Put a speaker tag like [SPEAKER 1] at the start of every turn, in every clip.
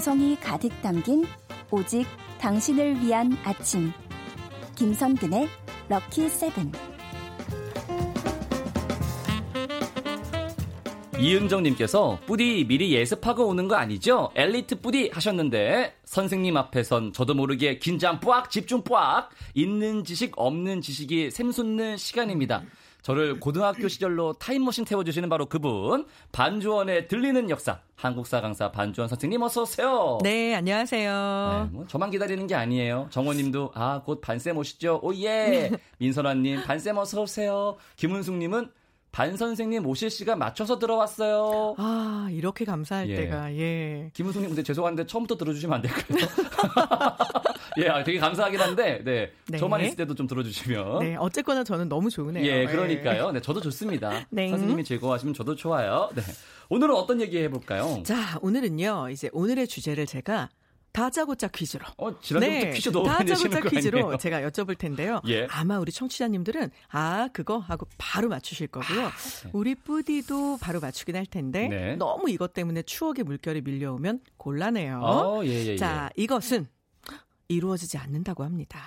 [SPEAKER 1] 정성이 가득 담긴 오직 당신을 위한 아침. 김선근의 럭키 세븐.
[SPEAKER 2] 이은정님께서 뿌디 미리 예습하고 오는 거 아니죠? 엘리트 뿌디 하셨는데 선생님 앞에선 저도 모르게 긴장 뿌악 집중 뿌악 있는 지식 없는 지식이 샘솟는 시간입니다. 저를 고등학교 시절로 타임머신 태워주시는 바로 그분 반주원의 들리는 역사 한국사 강사 반주원 선생님 어서 오세요.
[SPEAKER 3] 네 안녕하세요.
[SPEAKER 2] 네, 뭐 저만 기다리는 게 아니에요. 정원님도 아 곧 반쌤 오시죠. 오예. 민선아님 반쌤 어서 오세요. 김은숙님은 반 선생님 오실 시간 맞춰서 들어왔어요.
[SPEAKER 3] 아 이렇게 감사할 예. 때가 예.
[SPEAKER 2] 김은숙님 근데 죄송한데 처음부터 들어주시면 안 될까요? 예, 아, 되게 감사하긴 한데 네, 네. 저만 있을 때도 좀 들어주시면.
[SPEAKER 3] 네, 어쨌거나 저는 너무 좋으네요.
[SPEAKER 2] 예, 그러니까요. 네, 저도 좋습니다. 네. 선생님이 즐거워하시면 저도 좋아요. 네. 오늘은 어떤 얘기 해볼까요?
[SPEAKER 3] 자, 오늘은요. 이제 오늘의 주제를 제가 다짜고짜 퀴즈로.
[SPEAKER 2] 어, 지난주부터 네, 퀴즈 너무
[SPEAKER 3] 다짜고짜 퀴즈로 제가 여쭤볼 텐데요.
[SPEAKER 2] 예.
[SPEAKER 3] 아마 우리 청취자님들은 아 그거 하고 바로 맞추실 거고요. 아, 네. 우리 뿌디도 바로 맞추긴 할 텐데 네. 너무 이것 때문에 추억의 물결이 밀려오면 곤란해요.
[SPEAKER 2] 어, 예, 예, 예.
[SPEAKER 3] 자 이것은 이루어지지 않는다고 합니다.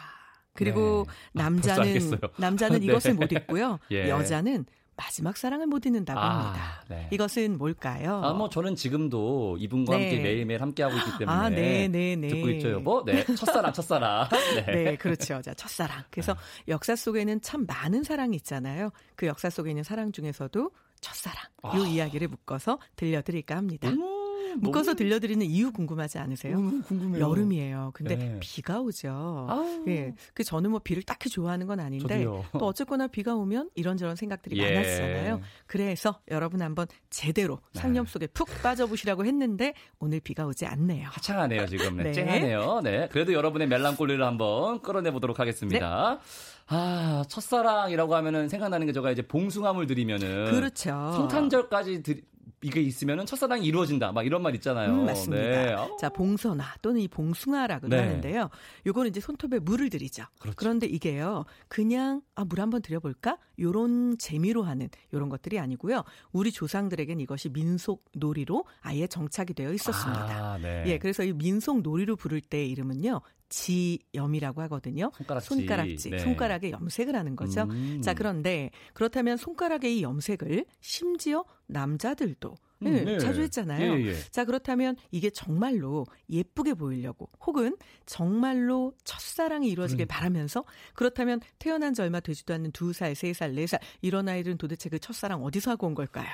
[SPEAKER 3] 그리고 네. 아, 남자는 아, 남자는 네. 이것을 못 잊고요. 예. 여자는 마지막 사랑을 못 잊는다고 아, 합니다. 네. 이것은 뭘까요?
[SPEAKER 2] 아, 뭐 저는 지금도 이분과 네. 함께 매일매일 함께하고 있기 때문에 아, 네, 네, 네. 듣고 있죠, 여보. 네, 첫사랑, 첫사랑.
[SPEAKER 3] 네. 네, 그렇죠. 자, 첫사랑. 그래서 역사 속에는 참 많은 사랑이 있잖아요. 그 역사 속에 있는 사랑 중에서도 첫사랑. 아. 요 이야기를 묶어서 들려드릴까 합니다. 음. 묶어서. 들려드리는 이유 궁금하지 않으세요?
[SPEAKER 2] 음, 궁금해요.
[SPEAKER 3] 여름이에요. 근데 네. 비가 오죠. 아우. 예. 그 저는 뭐 비를 딱히 좋아하는 건 아닌데 저도요. 또 어쨌거나 비가 오면 이런저런 생각들이 예. 많았잖아요. 그래서 여러분 한번 제대로 네. 상념 속에 푹 빠져보시라고 했는데 오늘 비가 오지 않네요.
[SPEAKER 2] 하창하네요 지금. 네. 쨍하네요. 네. 그래도 여러분의 멜랑꼴리를 한번 끌어내 보도록 하겠습니다. 네. 아, 첫사랑이라고 하면은 생각나는 게 제가 이제 봉숭아물 드리면은.
[SPEAKER 3] 그렇죠.
[SPEAKER 2] 성탄절까지 드리, 이게 있으면은 첫사랑이 이루어진다. 막 이런 말 있잖아요.
[SPEAKER 3] 음, 맞습니다. 네. 자, 봉선화 또는 이 봉숭아라고 네. 하는데요. 요거는 이제 손톱에 물을 들이죠. 그렇죠. 그런데 이게요. 그냥 아, 물 한번 들여 볼까? 요런 재미로 하는 요런 것들이 아니고요. 우리 조상들에겐 이것이 민속 놀이로 아예 정착이 되어 있었습니다.
[SPEAKER 2] 아, 네.
[SPEAKER 3] 예, 그래서 이 민속 놀이로 부를 때 이름은요. 지염이라고 하거든요.
[SPEAKER 2] 손가락지.
[SPEAKER 3] 손가락지. 네. 손가락에 염색을 하는 거죠. 음. 자, 그런데 그렇다면 손가락의 이 염색을 심지어 남자들도 네, 음, 네. 자주 했잖아요.
[SPEAKER 2] 예, 예.
[SPEAKER 3] 자, 그렇다면 이게 정말로 예쁘게 보이려고 혹은 정말로 첫사랑이 이루어지길 음. 바라면서 그렇다면 태어난 지 얼마 되지도 않는 두 살, 세 살, 네살 이런 아이들은 도대체 그 첫사랑 어디서 하고 온 걸까요?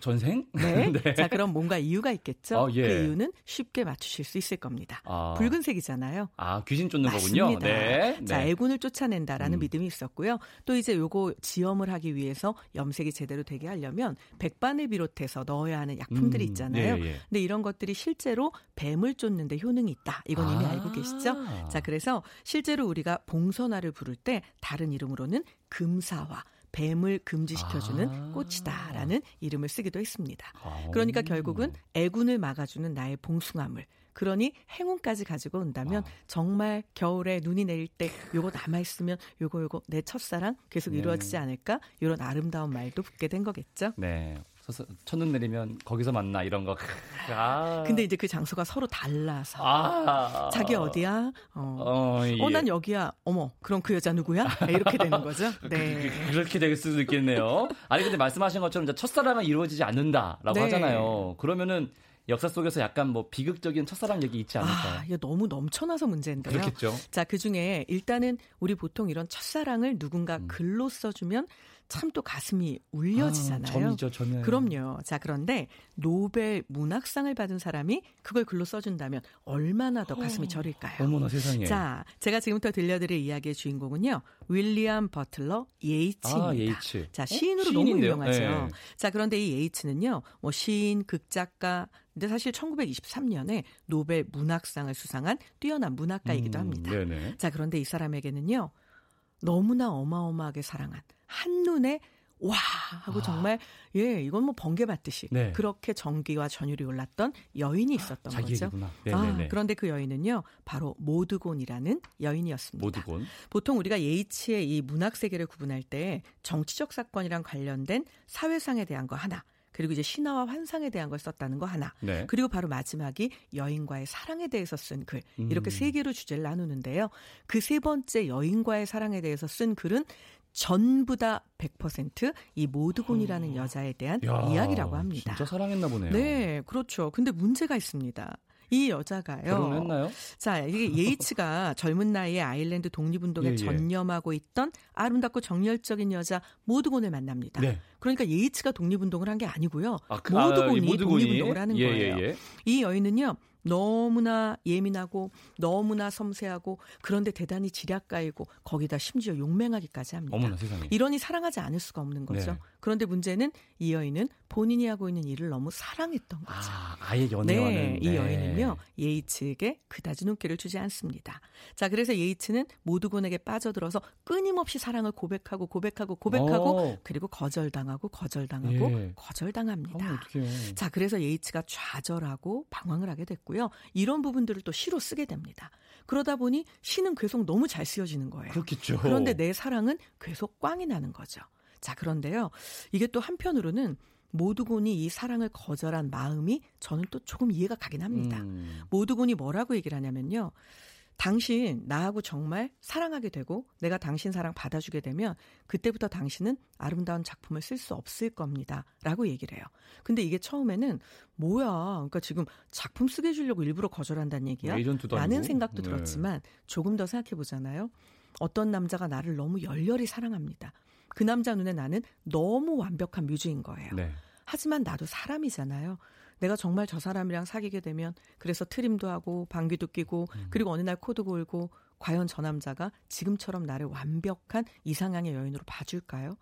[SPEAKER 2] 전생?
[SPEAKER 3] 네. 네. 자, 그럼 뭔가 이유가 있겠죠? 어, 예. 그 이유는 쉽게 맞추실 수 있을 겁니다. 아. 붉은색이잖아요.
[SPEAKER 2] 아, 귀신 쫓는 맞습니다. 거군요. 네.
[SPEAKER 3] 자, 네. 애군을 쫓아낸다라는 음. 믿음이 있었고요. 또 이제 요거 지염을 하기 위해서 염색이 제대로 되게 하려면 백반을 비롯해서 넣어야 하는 약품들이 음. 있잖아요. 음. 예, 예. 근데 이런 것들이 실제로 뱀을 쫓는데 효능이 있다. 이건 이미 아. 알고 계시죠? 자, 그래서 실제로 우리가 봉선화를 부를 때 다른 이름으로는 금사화 뱀을 금지시켜주는 아. 꽃이다라는 이름을 쓰기도 했습니다. 아. 그러니까 결국은 애군을 막아주는 나의 봉숭아물. 그러니 행운까지 가지고 온다면 아. 정말 겨울에 눈이 내릴 때 요거 남아 있으면 요거 요거 내 첫사랑 계속 네. 이루어지지 않을까? 이런 아름다운 말도 붙게 된 거겠죠.
[SPEAKER 2] 네. 첫눈 내리면 거기서 만나 이런 거. 아.
[SPEAKER 3] 근데 이제 그 장소가 서로 달라서. 아. 자기 어디야? 어. 어, 예. 어, 난 여기야. 어머, 그럼 그 여자 누구야? 네, 이렇게 되는 거죠. 그, 네.
[SPEAKER 2] 그, 그 렇게 될 수도 있겠네요. 아니 근데 말씀하신 것처럼 첫사랑은 이루어지지 않는다라고 네. 하잖아요. 그러면은 역사 속에서 약간 뭐 비극적인 첫사랑 얘기 있지 않을까요?
[SPEAKER 3] 아, 이거 너무 넘쳐나서 문제인데요.
[SPEAKER 2] 그렇겠죠.
[SPEAKER 3] 자, 그 중에 일단은 우리 보통 이런 첫사랑을 누군가 음. 글로 써주면 참 또 가슴이 울려지잖아요. 아,
[SPEAKER 2] 점이죠, 점이에요.
[SPEAKER 3] 그럼요. 자, 그런데 노벨 문학상을 받은 사람이 그걸 글로 써준다면 얼마나 더 가슴이 어, 저릴까요?
[SPEAKER 2] 어머나 세상에.
[SPEAKER 3] 자, 제가 지금부터 들려드릴 이야기의 주인공은요. 윌리엄 버틀러 예이츠입니다.
[SPEAKER 2] 아, 예이츠.
[SPEAKER 3] 자, 시인으로 어? 너무 유명하죠. 네. 자, 그런데 이 예이츠는요. 뭐 시인, 극작가, 근데 사실 1923년에 노벨 문학상을 수상한 뛰어난 문학가이기도 음, 합니다.
[SPEAKER 2] 음.
[SPEAKER 3] 자, 그런데 이 사람에게는요. 너무나 어마어마하게 사랑한 한눈에 와 하고 아. 정말 예 이건 뭐 번개 맞듯이 네. 그렇게 전기와 전율이 올랐던 여인이 있었던
[SPEAKER 2] 아,
[SPEAKER 3] 거죠. 아, 그런데 그 여인은요 바로 모드곤이라는 여인이었습니다.
[SPEAKER 2] 모드곤.
[SPEAKER 3] 보통 우리가 예이츠의 이 문학 세계를 구분할 때 정치적 사건이랑 관련된 사회상에 대한 거 하나 그리고 이제 신화와 환상에 대한 걸 썼다는 거 하나. 네. 그리고 바로 마지막이 여인과의 사랑에 대해서 쓴 글. 이렇게 음. 세 개로 주제를 나누는데요. 그 세 번째 여인과의 사랑에 대해서 쓴 글은 전부 다 100%이 모드곤이라는 어. 여자에 대한 야, 이야기라고 합니다.
[SPEAKER 2] 진짜 사랑했나 보네요.
[SPEAKER 3] 네, 그렇죠. 근데 문제가 있습니다. 이 여자가요.
[SPEAKER 2] 결혼했나요?
[SPEAKER 3] 자, 이게 예이츠가 젊은 나이에 아일랜드 독립운동에 예, 예. 전념하고 있던 아름답고 정열적인 여자 모드곤을 만납니다. 네. 그러니까 예이츠가 독립운동을 한 게 아니고요. 아, 그, 모드곤이, 아, 모드곤이 독립운동을 하는 예, 예 거예요. 예, 이 여인은요. 너무나 예민하고 너무나 섬세하고 그런데 대단히 지략가이고 거기다 심지어 용맹하기까지 합니다.
[SPEAKER 2] 어머나 세상에.
[SPEAKER 3] 이러니 사랑하지 않을 수가 없는 거죠. 네. 그런데 문제는 이 여인은 본인이 하고 있는 일을 너무 사랑했던 거죠. 아,
[SPEAKER 2] 아예 연애와는. 네,
[SPEAKER 3] 이 네. 여인은요 예이츠에게 그다지 눈길을 주지 않습니다. 자 그래서 예이츠는 모두군에게 빠져들어서 끊임없이 사랑을 고백하고 고백하고 고백하고 오. 그리고 거절당하고 거절당하고 예. 거절당합니다. 어, 자 그래서 예이츠가 좌절하고 방황을 하게 됐고요. 이런 부분들을 또 시로 쓰게 됩니다. 그러다 보니 시는 계속 너무 잘 쓰여지는 거예요.
[SPEAKER 2] 그렇겠죠.
[SPEAKER 3] 그런데 내 사랑은 계속 꽝이 나는 거죠. 자, 그런데요. 이게 또 한편으로는 모두군이 이 사랑을 거절한 마음이 저는 또 조금 이해가 가긴 합니다. 음. 모두군이 뭐라고 얘기를 하냐면요. 당신 나하고 정말 사랑하게 되고 내가 당신 사랑 받아주게 되면 그때부터 당신은 아름다운 작품을 쓸 수 없을 겁니다. 라고 얘기를 해요. 근데 이게 처음에는 뭐야. 그러니까 지금 작품 쓰게 해주려고 일부러 거절한다는 얘기야? 라는 생각도 네. 들었지만 조금 더 생각해 보잖아요. 어떤 남자가 나를 너무 열렬히 사랑합니다. 그 남자 눈에 나는 너무 완벽한 뮤즈인 거예요. 네. 하지만 나도 사람이잖아요. 내가 정말 저 사람이랑 사귀게 되면 그래서 트림도 하고 방귀도 끼고 음. 그리고 어느 날 코도 골고 과연 저 남자가 지금처럼 나를 완벽한 이상향의 여인으로 봐줄까요?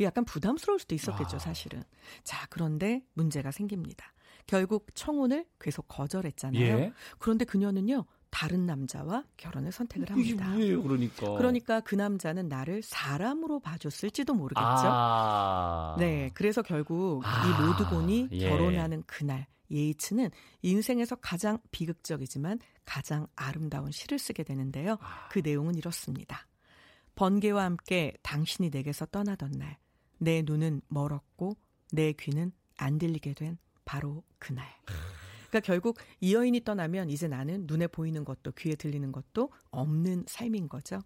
[SPEAKER 3] 약간 부담스러울 수도 있었겠죠, 아. 사실은. 자, 그런데 문제가 생깁니다. 결국 청혼을 계속 거절했잖아요. 예? 그런데 그녀는요, 다른 남자와 결혼을 선택을 합니다.
[SPEAKER 2] 이게 뭐예요, 그러니까?
[SPEAKER 3] 그러니까 그 남자는 나를 사람으로 봐줬을지도 모르겠죠. 아~ 네, 그래서 결국 아~ 이 모두곤이 예. 결혼하는 그날 예이츠는 인생에서 가장 비극적이지만 가장 아름다운 시를 쓰게 되는데요. 아. 그 내용은 이렇습니다. 번개와 함께 당신이 내게서 떠나던 날, 내 눈은 멀었고 내 귀는 안 들리게 된 바로 그날. 그러니까 결국 이 여인이 떠나면 이제 나는 눈에 보이는 것도 귀에 들리는 것도 없는 삶인 거죠.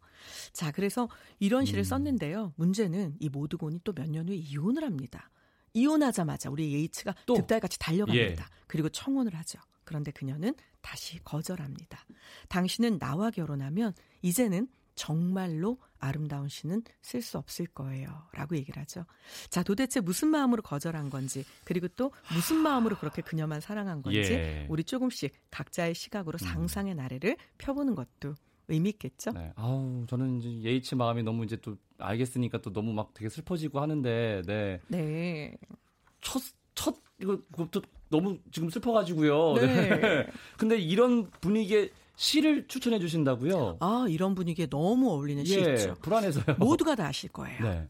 [SPEAKER 3] 자, 그래서 이런 시를 음. 썼는데요. 문제는 이 모드곤이 또 몇 년 후에 이혼을 합니다. 이혼하자마자 우리 예이츠가 또 득달같이 달려갑니다. 예. 그리고 청혼을 하죠. 그런데 그녀는 다시 거절합니다. 당신은 나와 결혼하면 이제는 정말로 아름다운 시는 쓸 수 없을 거예요. 라고 얘기를 하죠. 자, 도대체 무슨 마음으로 거절한 건지, 그리고 또 무슨 마음으로 그렇게 그녀만 사랑한 건지, 예. 우리 조금씩 각자의 시각으로 음. 상상의 나래를 펴보는 것도 의미 있겠죠? 네.
[SPEAKER 2] 아우, 저는 이제 예이치 마음이 너무 이제 또 알겠으니까 또 너무 막 되게 슬퍼지고 하는데, 네.
[SPEAKER 3] 네.
[SPEAKER 2] 첫, 첫, 이거, 그것도 너무 지금 슬퍼가지고요. 네. 네. 근데 이런 분위기에 시를 추천해 주신다고요?
[SPEAKER 3] 아, 이런 분위기에 너무 어울리는 시
[SPEAKER 2] 예,
[SPEAKER 3] 있죠.
[SPEAKER 2] 불안해서요.
[SPEAKER 3] 모두가 다 아실 거예요. 네.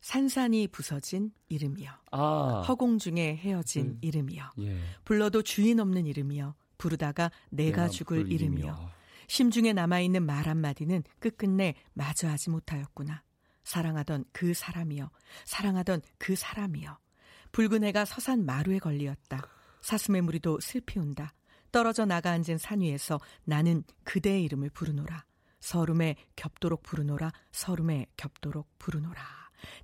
[SPEAKER 3] 산산이 부서진 이름이여. 아. 허공 중에 헤어진 음. 이름이여. 예. 불러도 주인 없는 이름이여. 부르다가 내가 죽을 이름이여. 이름이여. 심중에 남아있는 말 한마디는 끝끝내 마주하지 못하였구나. 사랑하던 그 사람이여. 사랑하던 그 사람이여. 붉은 해가 서산 마루에 걸리었다. 사슴의 무리도 슬피 온다. 떨어져 나가 앉은 산 위에서 나는 그대의 이름을 부르노라. 서름에 겹도록 부르노라. 서름에 겹도록 부르노라.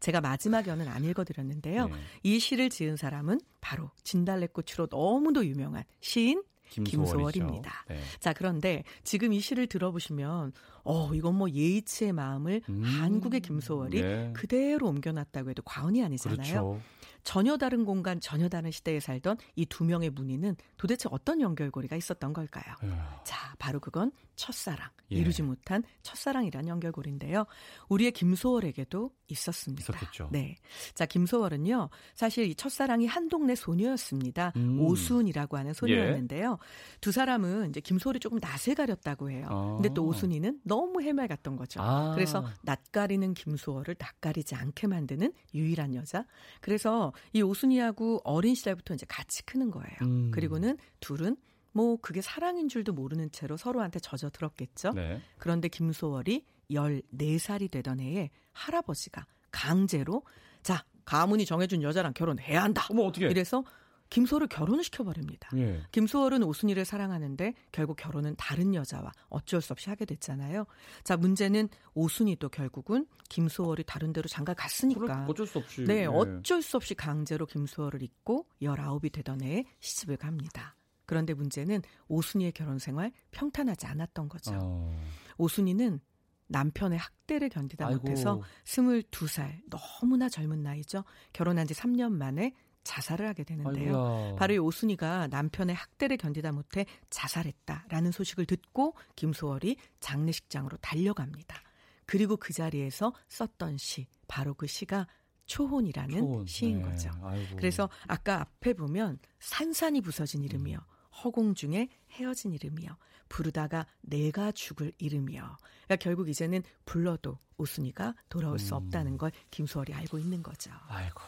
[SPEAKER 3] 제가 마지막 연은 안 읽어드렸는데요. 네. 이 시를 지은 사람은 바로 진달래꽃으로 너무도 유명한 시인 김소월입니다. 네. 자, 그런데 지금 이 시를 들어보시면, 어, 이건 뭐 예이츠의 마음을 음, 한국의 김소월이 네. 그대로 옮겨놨다고 해도 과언이 아니잖아요. 그렇죠. 전혀 다른 공간, 전혀 다른 시대에 살던 이 두 명의 문의는 도대체 어떤 연결고리가 있었던 걸까요? 에휴. 자, 바로 그건 첫사랑, 예. 이루지 못한 첫사랑이라는 연결고리인데요. 우리의 김소월에게도 있었습니다.
[SPEAKER 2] 있었겠죠.
[SPEAKER 3] 네. 자, 김소월은요, 사실 이 첫사랑이 한 동네 소녀였습니다. 음. 오순이라고 하는 소녀였는데요. 예. 두 사람은 이제 김소월이 조금 낯을 가렸다고 해요. 아. 근데 또 오순이는 너무 해맑았던 거죠. 아. 그래서 낯가리는 김소월을 낯가리지 않게 만드는 유일한 여자. 그래서 이 오순이하고 어린 시절부터 이제 같이 크는 거예요. 음. 그리고는 둘은 뭐 그게 사랑인 줄도 모르는 채로 서로한테 젖어 들었겠죠. 네. 그런데 김소월이 14살이 되던 해에 할아버지가 강제로 자, 가문이 정해준 여자랑 결혼해야 한다.
[SPEAKER 2] 어머 어떻게?
[SPEAKER 3] 이래서 김소월을 결혼을 시켜버립니다. 예. 김소월은 오순이를 사랑하는데 결국 결혼은 다른 여자와 어쩔 수 없이 하게 됐잖아요. 자 문제는 오순이도 결국은 김소월이 다른 데로 장가 갔으니까
[SPEAKER 2] 어쩔 수 없이
[SPEAKER 3] 네 예. 어쩔 수 없이 강제로 김소월을 잊고 19이 되던 해에 시집을 갑니다. 그런데 문제는 오순이의 결혼 생활 평탄하지 않았던 거죠. 어... 오순이는 남편의 학대를 견디다 아이고. 못해서 22살 너무나 젊은 나이죠. 결혼한 지 3년 만에 자살을 하게 되는데요. 아이고야. 바로 이 오순이가 남편의 학대를 견디다 못해 자살했다라는 소식을 듣고 김소월이 장례식장으로 달려갑니다. 그리고 그 자리에서 썼던 시, 바로 그 시가 초혼이라는 초혼. 시인 네. 거죠. 아이고. 그래서 아까 앞에 보면 산산이 부서진 이름이요. 허공 중에 헤어진 이름이요. 부르다가 내가 죽을 이름이요. 그러니까 결국 이제는 불러도 오순이가 돌아올 수 음. 없다는 걸 김수월이 알고 있는 거죠.
[SPEAKER 2] 아이고.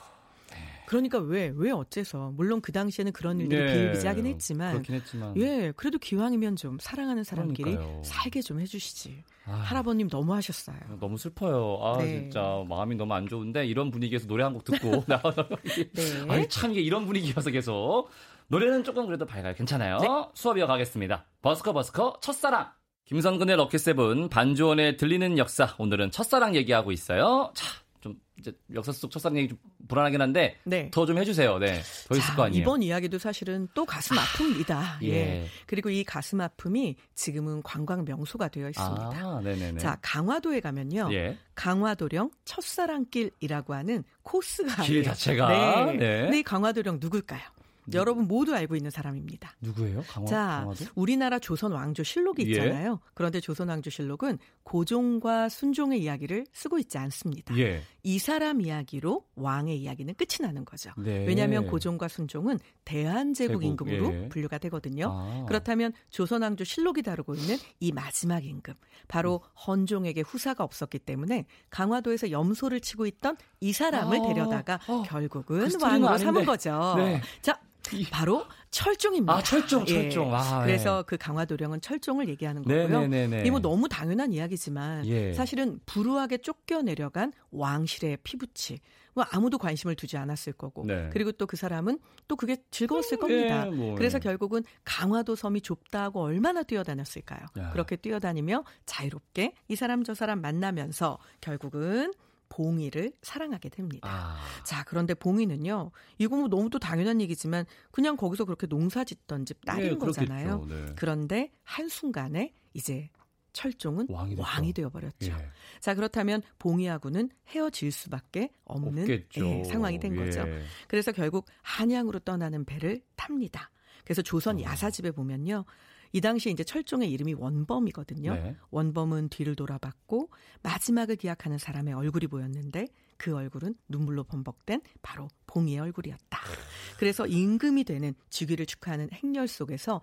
[SPEAKER 3] 그러니까 왜, 왜 어째서. 물론 그 당시에는 그런 일들이 네, 비일비재하긴 했지만.
[SPEAKER 2] 했지만.
[SPEAKER 3] 예, 그래도 기왕이면 좀 사랑하는 사람끼리 그러니까요. 살게 좀 해주시지. 아, 할아버님 너무 하셨어요.
[SPEAKER 2] 너무 슬퍼요. 아, 네. 진짜 마음이 너무 안 좋은데 이런 분위기에서 노래 한 곡 듣고 나와서. 네. 아니, 참 이게 이런 분위기여서 계속. 노래는 조금 그래도 밝아요. 괜찮아요. 네. 수업 이어가겠습니다. 버스커 버스커 첫사랑. 김선근의 럭키세븐 반주원에 들리는 역사. 오늘은 첫사랑 얘기하고 있어요. 자, 좀 이제 역사 속 첫사랑 얘기 좀 불안하긴 한데 네. 더좀 해주세요. 네, 더 있을 거 아니에요.
[SPEAKER 3] 이번 이야기도 사실은 또 가슴 아픕니다. 예. 예. 그리고 이 가슴 아픔이 지금은 관광 명소가 되어 있습니다. 아, 네네네. 자, 강화도에 가면요, 예. 강화도령 첫사랑길이라고 하는 코스가
[SPEAKER 2] 길 자체가
[SPEAKER 3] 네. 네. 네, 강화도령 누굴까요? 여러분 모두 알고 있는 사람입니다.
[SPEAKER 2] 누구예요? 강화,
[SPEAKER 3] 자,
[SPEAKER 2] 강화도?
[SPEAKER 3] 우리나라 조선 왕조 실록이 예. 있잖아요. 예. 그런데 조선 왕조 실록은 고종과 순종의 이야기를 쓰고 있지 않습니다. 예. 이 사람 이야기로 왕의 이야기는 끝이 나는 거죠. 네. 왜냐하면 고종과 순종은 대한제국 임금으로 예. 분류가 되거든요. 아. 그렇다면 조선 왕조 실록이 다루고 있는 이 마지막 임금, 바로 음. 헌종에게 후사가 없었기 때문에 강화도에서 염소를 치고 있던 이 사람을 아. 데려다가 어. 결국은 그 왕으로 삼은 거죠. 네. 자, 바로 철종입니다.
[SPEAKER 2] 아, 철종, 예. 철종. 예. 아,
[SPEAKER 3] 그래서 네. 그 강화도령은 철종을 얘기하는 네, 거고요. 네네네네. 이뭐 너무 당연한 이야기지만 예. 사실은 불우하게 쫓겨 내려간 왕실의 피부치. 뭐 아무도 관심을 두지 않았을 거고. 네. 그리고 또 그 사람은 또 그게 즐거웠을 음, 겁니다. 예, 뭐, 그래서 결국은 강화도 섬이 좁다고 얼마나 뛰어다녔을까요? 야. 그렇게 뛰어다니며 자유롭게 이 사람 저 사람 만나면서 결국은 봉이를 사랑하게 됩니다. 아. 자, 그런데 봉이는요, 이거 뭐 너무 또 당연한 얘기지만 그냥 거기서 그렇게 농사 짓던 집 딸인 네, 거잖아요. 네. 그런데 한순간에 이제 철종은 왕이, 왕이 되어버렸죠. 예. 자, 그렇다면 봉이하고는 헤어질 수밖에 없는 예, 상황이 된 예. 거죠. 그래서 결국 한양으로 떠나는 배를 탑니다. 그래서 조선 어. 야사집에 보면요. 이 당시에 이제 철종의 이름이 원범이거든요. 네. 원범은 뒤를 돌아봤고 마지막을 기약하는 사람의 얼굴이 보였는데 그 얼굴은 눈물로 범벅된 바로 봉이의 얼굴이었다. 그래서 임금이 되는 즉위를 축하하는 행렬 속에서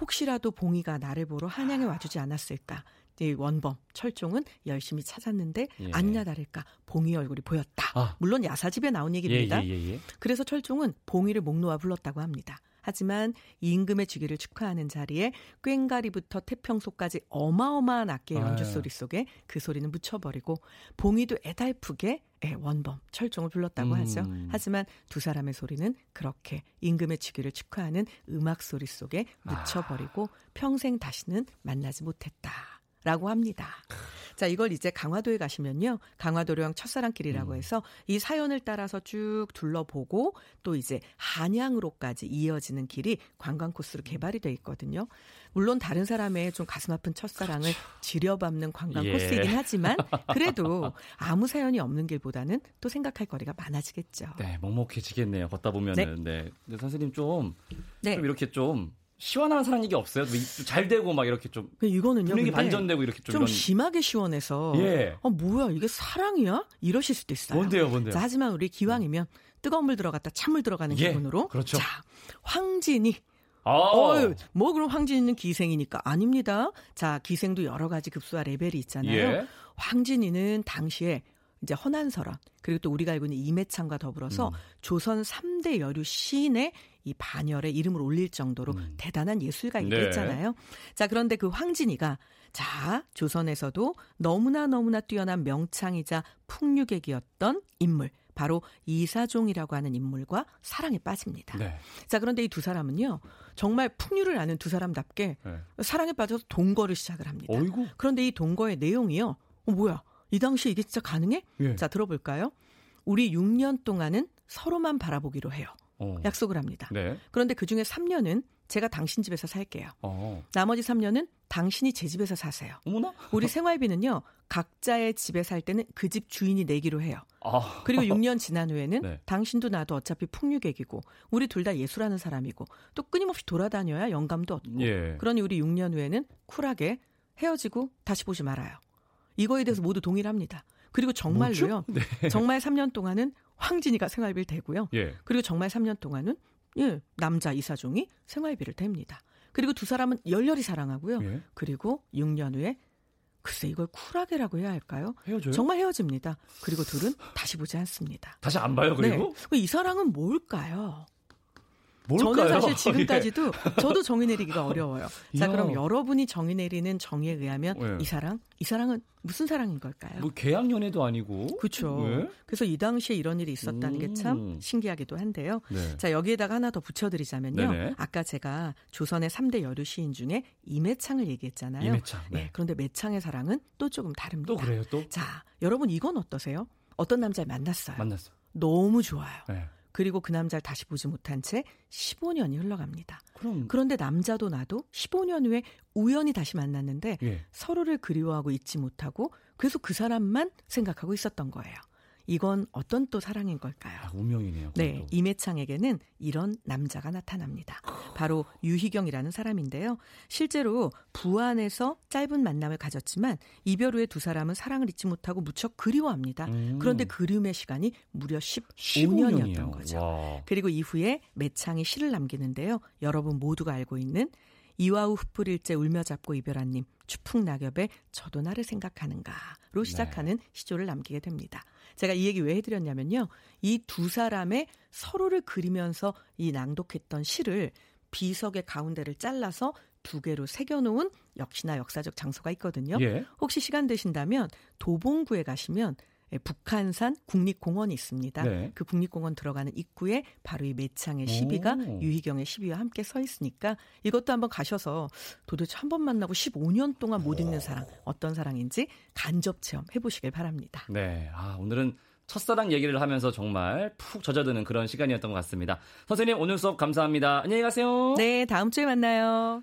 [SPEAKER 3] 혹시라도 봉이가 나를 보러 한양에 와주지 않았을까. 이 원범 철종은 열심히 찾았는데 예. 아니나 다를까 봉이 얼굴이 보였다. 아. 물론 야사집에 나온 얘기입니다. 예, 예, 예, 예. 그래서 철종은 봉이를 목 놓아 불렀다고 합니다. 하지만 임금의 주기를 축하하는 자리에 꽹가리부터 태평소까지 어마어마한 악기의 연주 소리 속에 그 소리는 묻혀버리고 봉이도 애달프게 예, 원범 철종을 불렀다고 음. 하죠. 하지만 두 사람의 소리는 그렇게 임금의 주기를 축하하는 음악 소리 속에 묻혀버리고 아. 평생 다시는 만나지 못했다. 라고 합니다. 자, 이걸 이제 강화도에 가시면요. 강화도령 첫사랑길이라고 음. 해서 이 사연을 따라서 쭉 둘러보고 또 이제 한양으로까지 이어지는 길이 관광 코스로 개발이 돼 있거든요. 물론 다른 사람의 좀 가슴 아픈 첫사랑을 그렇죠. 지려밟는 관광 예. 코스이긴 하지만 그래도 아무 사연이 없는 길보다는 또 생각할 거리가 많아지겠죠.
[SPEAKER 2] 네, 먹먹해지겠네요. 걷다 보면은. 네. 네. 근데 선생님 좀, 네. 좀 이렇게 좀 시원한 사랑 얘기 없어요? 잘 되고 막 이렇게 좀그 이거는요, 분위기 반전되고 이렇게
[SPEAKER 3] 좀, 좀 이런... 심하게 시원해서 예. 아 뭐야 이게 사랑이야? 이러실 수도 있어요.
[SPEAKER 2] 뭔데요, 뭔데요?
[SPEAKER 3] 자, 하지만 우리 기왕이면 뜨거운 물 들어갔다 찬물 들어가는 예. 기분으로
[SPEAKER 2] 그렇죠.
[SPEAKER 3] 자 황진이 아. 어, 뭐 그럼 황진이는 기생이니까 아닙니다. 자 기생도 여러 가지 급수와 레벨이 있잖아요. 예. 황진이는 당시에 이제 허난설원 그리고 또 우리가 알고 있는 이매창과 더불어서 음. 조선 3대 여류 시인의 이 반열에 이름을 올릴 정도로 음. 대단한 예술가이기도 네. 했잖아요. 자, 그런데 그 황진이가 자, 조선에서도 너무나 너무나 뛰어난 명창이자 풍류객이었던 인물 바로 이사종이라고 하는 인물과 사랑에 빠집니다. 네. 자, 그런데 이 두 사람은요. 정말 풍류를 아는 두 사람답게 네. 사랑에 빠져서 동거를 시작을 합니다. 어이구. 그런데 이 동거의 내용이요. 어, 뭐야? 이 당시에 이게 진짜 가능해? 예. 자, 들어볼까요? 우리 6년 동안은 서로만 바라보기로 해요. 어. 약속을 합니다. 네. 그런데 그 중에 3년은 제가 당신 집에서 살게요. 어. 나머지 3년은 당신이 제 집에서 사세요.
[SPEAKER 2] 어머나?
[SPEAKER 3] 우리 생활비는요, 각자의 집에 살 때는 그 집 주인이 내기로 해요. 아. 그리고 6년 지난 후에는 네. 당신도 나도 어차피 풍류객이고, 우리 둘 다 예술하는 사람이고, 또 끊임없이 돌아다녀야 영감도 얻고, 예. 그러니 우리 6년 후에는 쿨하게 헤어지고 다시 보지 말아요. 이거에 대해서 모두 동의를 합니다. 그리고 정말로요. 네. 정말 3년 동안은 황진이가 생활비를 대고요. 예. 그리고 정말 3년 동안은 예, 남자 이사종이 생활비를 댑니다. 그리고 두 사람은 열렬히 사랑하고요. 예. 그리고 6년 후에 글쎄 이걸 쿨하게라고 해야 할까요?
[SPEAKER 2] 헤어져요?
[SPEAKER 3] 정말 헤어집니다. 그리고 둘은 다시 보지 않습니다.
[SPEAKER 2] 다시 안 봐요, 그리고?
[SPEAKER 3] 네. 이 사랑은 뭘까요? 뭘까요? 저는 사실 지금까지도 예. 저도 정의 내리기가 어려워요. 자, 그럼 여러분이 정의 내리는 정의에 의하면 예. 이 사랑, 이 사랑은 무슨 사랑인 걸까요?
[SPEAKER 2] 뭐 계약 연애도 아니고.
[SPEAKER 3] 그렇죠. 네? 그래서 이 당시에 이런 일이 있었다는 게 참 신기하기도 한데요. 네. 자, 여기에다가 하나 더 붙여드리자면요. 네네. 아까 제가 조선의 3대 여류 시인 중에 이매창을 얘기했잖아요.
[SPEAKER 2] 이매창. 네.
[SPEAKER 3] 네. 그런데 매창의 사랑은 또 조금 다릅니다.
[SPEAKER 2] 또 그래요, 또?
[SPEAKER 3] 자, 여러분 이건 어떠세요? 어떤 남자를 만났어요.
[SPEAKER 2] 만났어.
[SPEAKER 3] 너무 좋아요. 네. 그리고 그 남자를 다시 보지 못한 채 15년이 흘러갑니다. 그럼... 그런데 남자도 나도 15년 후에 우연히 다시 만났는데 예. 서로를 그리워하고 잊지 못하고 그래서 그 사람만 생각하고 있었던 거예요. 이건 어떤 또 사랑인 걸까요?
[SPEAKER 2] 아, 운명이네요.
[SPEAKER 3] 네, 이매창에게는 이런 남자가 나타납니다. 바로 유희경이라는 사람인데요. 실제로 부안에서 짧은 만남을 가졌지만 이별 후에 두 사람은 사랑을 잊지 못하고 무척 그리워합니다. 음. 그런데 그리움의 시간이 무려 15년이었던 15년이에요. 거죠. 와. 그리고 이후에 매창이 시를 남기는데요. 여러분 모두가 알고 있는 이와우 흩뿌릴째 울며 잡고 이별한 님 추풍 낙엽에 저도 나를 생각하는가로 시작하는 네. 시조를 남기게 됩니다. 제가 이 얘기 왜 해드렸냐면요. 이 두 사람의 서로를 그리면서 이 낭독했던 시를 비석의 가운데를 잘라서 두 개로 새겨놓은 역시나 역사적 장소가 있거든요. 예. 혹시 시간 되신다면 도봉구에 가시면 예, 북한산 국립공원이 있습니다. 네. 그 국립공원 들어가는 입구에 바로 이 매창의 시비가 오. 유희경의 시비와 함께 서 있으니까 이것도 한번 가셔서 도대체 한 번 만나고 15년 동안 못 읽는 사랑 어떤 사랑인지 간접 체험 해보시길 바랍니다.
[SPEAKER 2] 네, 아, 오늘은 첫사랑 얘기를 하면서 정말 푹 젖어드는 그런 시간이었던 것 같습니다. 선생님 오늘 수업 감사합니다. 안녕히 가세요.
[SPEAKER 3] 네, 다음 주에 만나요.